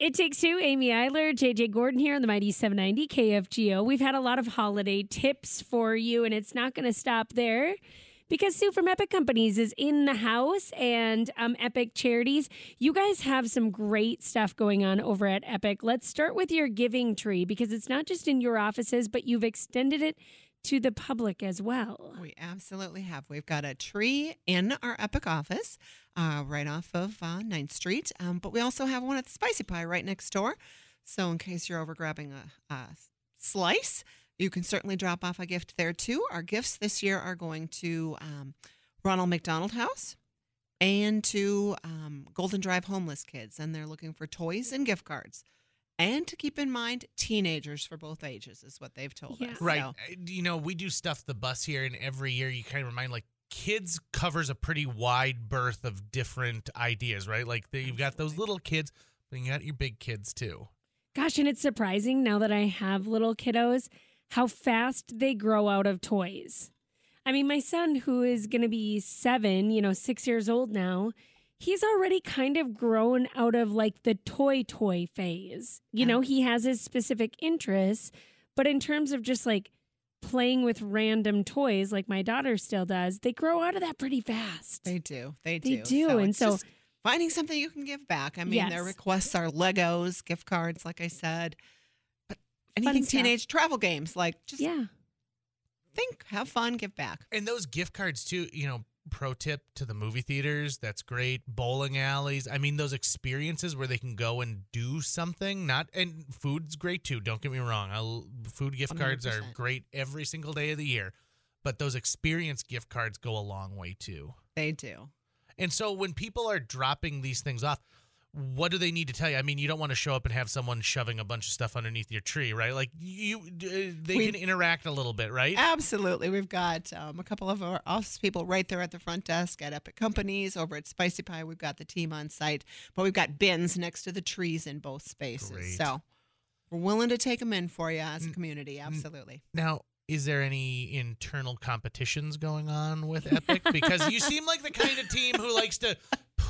It takes two. Amy Eiler, JJ Gordon here on the Mighty 790 KFGO. We've had a lot of holiday tips for you, and it's not going to stop there because Sue from Epic Companies is in the house and um, Epic Charities. You guys have some great stuff going on over at Epic. Let's start with your giving tree because it's not just in your offices, but you've extended it to the public as well. We absolutely have. We've got a tree in our Epic office uh, right off of uh, 9th Street, um, but we also have one at the Spicy Pie right next door. So, in case you're over grabbing a, a slice, you can certainly drop off a gift there too. Our gifts this year are going to um, Ronald McDonald House and to um, Golden Drive Homeless Kids, and they're looking for toys and gift cards. And to keep in mind, teenagers for both ages is what they've told Yeah. us. Right. So- Uh, You know, we do stuff the bus here, and every year you kind of remind like kids covers a pretty wide berth of different ideas, right? Like the, you've got those little kids, but you got your big kids too. Gosh, and it's surprising now that I have little kiddos how fast they grow out of toys. I mean, my son, who is going to be seven, you know, six years old now, he's already kind of grown out of like the toy toy phase. You know, he has his specific interests, but in terms of just like playing with random toys, like my daughter still does, they grow out of that pretty fast. They do. They do. They do. do, and so- finding something you can give back. I mean, their requests are Legos, gift cards, like I said, but anything teenage travel games. Like just yeah. think, have fun, give back. And those gift cards too, you know, pro tip to the movie theaters, that's great. Bowling alleys. I mean, those experiences where they can go and do something, not and food's great too, don't get me wrong. I, food gift cards are great every single day of the year. But those experience gift cards go a long way too. They do. And so when people are dropping these things off, what do they need to tell you? I mean, you don't want to show up and have someone shoving a bunch of stuff underneath your tree, right? Like you, uh, they We- can interact a little bit, right? Absolutely. We've got um, a couple of our office people right there at the front desk at Epic Companies. Over at Spicy Pie, we've got the team on site, but we've got bins next to the trees in both spaces. Great. So we're willing to take them in for you as a community. Absolutely. Now, is there any internal competitions going on with Epic? Because you seem like the kind of team who likes to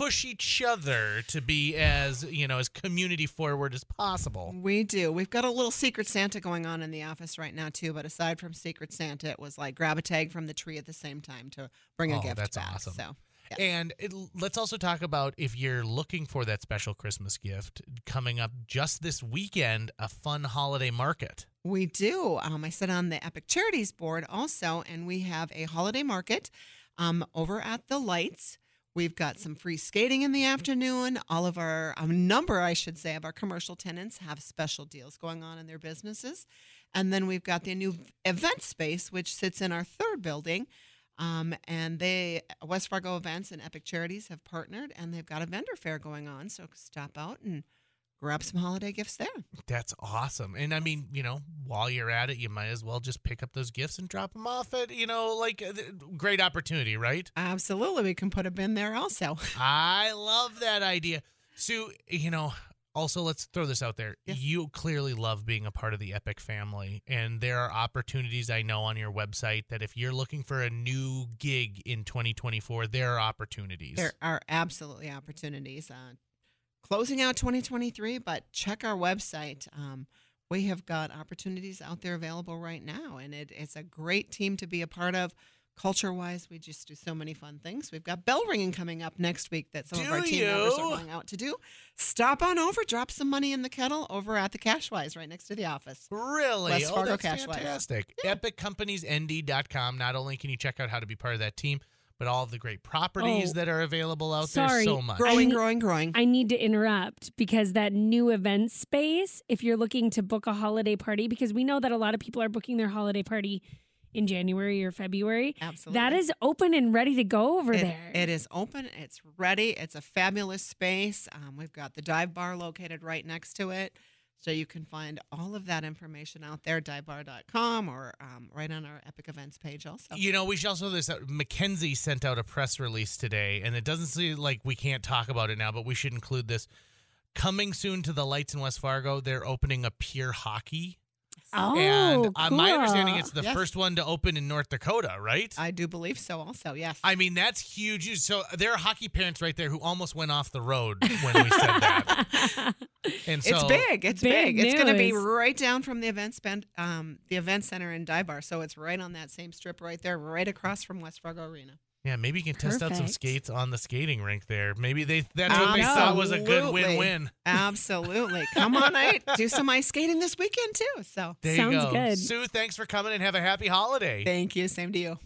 push each other to be as you know as community forward as possible. We do. We've got a little Secret Santa going on in the office right now too. But aside from Secret Santa, it was like grab a tag from the tree at the same time to bring a Oh, gift that's back. awesome. So yes. And it, let's also talk about if you're looking for that special Christmas gift coming up just this weekend, a fun holiday market. we do. Um, I sit on the Epic Charities board also, and we have a holiday market um, over at the Lights. We've got some free skating in the afternoon. All of our, a number, I should say, of our commercial tenants have special deals going on in their businesses. And then we've got the new event space, which sits in our third building. Um, and they, West Fargo Events and Epic Charities have partnered, and they've got a vendor fair going on. So stop out and grab some holiday gifts there. That's awesome. And I mean, you know, while you're at it, you might as well just pick up those gifts and drop them off at, you know, like uh, great opportunity, right? Absolutely. We can put a bin there also. I love that idea. Sue, you know, also let's throw this out there. Yeah. You clearly love being a part of the Epic family, and there are opportunities I know on your website that if you're looking for a new gig in 2024, there are opportunities. There are absolutely opportunities. Uh, closing out 2023, but check our website. Um, we have got opportunities out there available right now, and it, it's a great team to be a part of. Culture wise, we just do so many fun things. We've got bell ringing coming up next week that some of our team members are going out to do. Stop on over, drop some money in the kettle over at the Cashwise right next to the office. Really? West oh, Fargo that's Cash Wise. fantastic. EpicCompaniesND.com. Not only can you check out how to be part of that team, but all the great properties Oh, that are available out sorry. there. So much. Growing, I- growing, growing. I need to interrupt because that new event space, if you're looking to book a holiday party, because we know that a lot of people are booking their holiday party in January or February, Absolutely. that is open and ready to go over It- there. It is open. It's ready. It's a fabulous space. Um, we've got the dive bar located right next to it. So you can find all of that information out there, divebar.com or um, right on our Epic Events page also. You know, we should also this. out. Mackenzie sent out a press release today, and it doesn't seem like we can't talk about it now, but we should include this. Coming soon to the lights in West Fargo, they're opening a pure hockey Oh, and uh, my understanding, it's the Yes. first one to open in North Dakota, right? I do believe so. Also, yes. I mean, that's huge. So there are hockey parents right there who almost went off the road when we said that. And so it's big. It's Big big. It's going to be right down from the event spend, um, the event center in dive bar. So it's right on that same strip right there, right across from West Fargo Arena. Yeah, maybe you can test out some skates on the skating rink there. Maybe they that's what they thought was a good win-win. Absolutely. Come on out. Do some ice skating this weekend too. So There Sounds you go. good. Sue, thanks for coming and have a happy holiday. thank you. Same to you.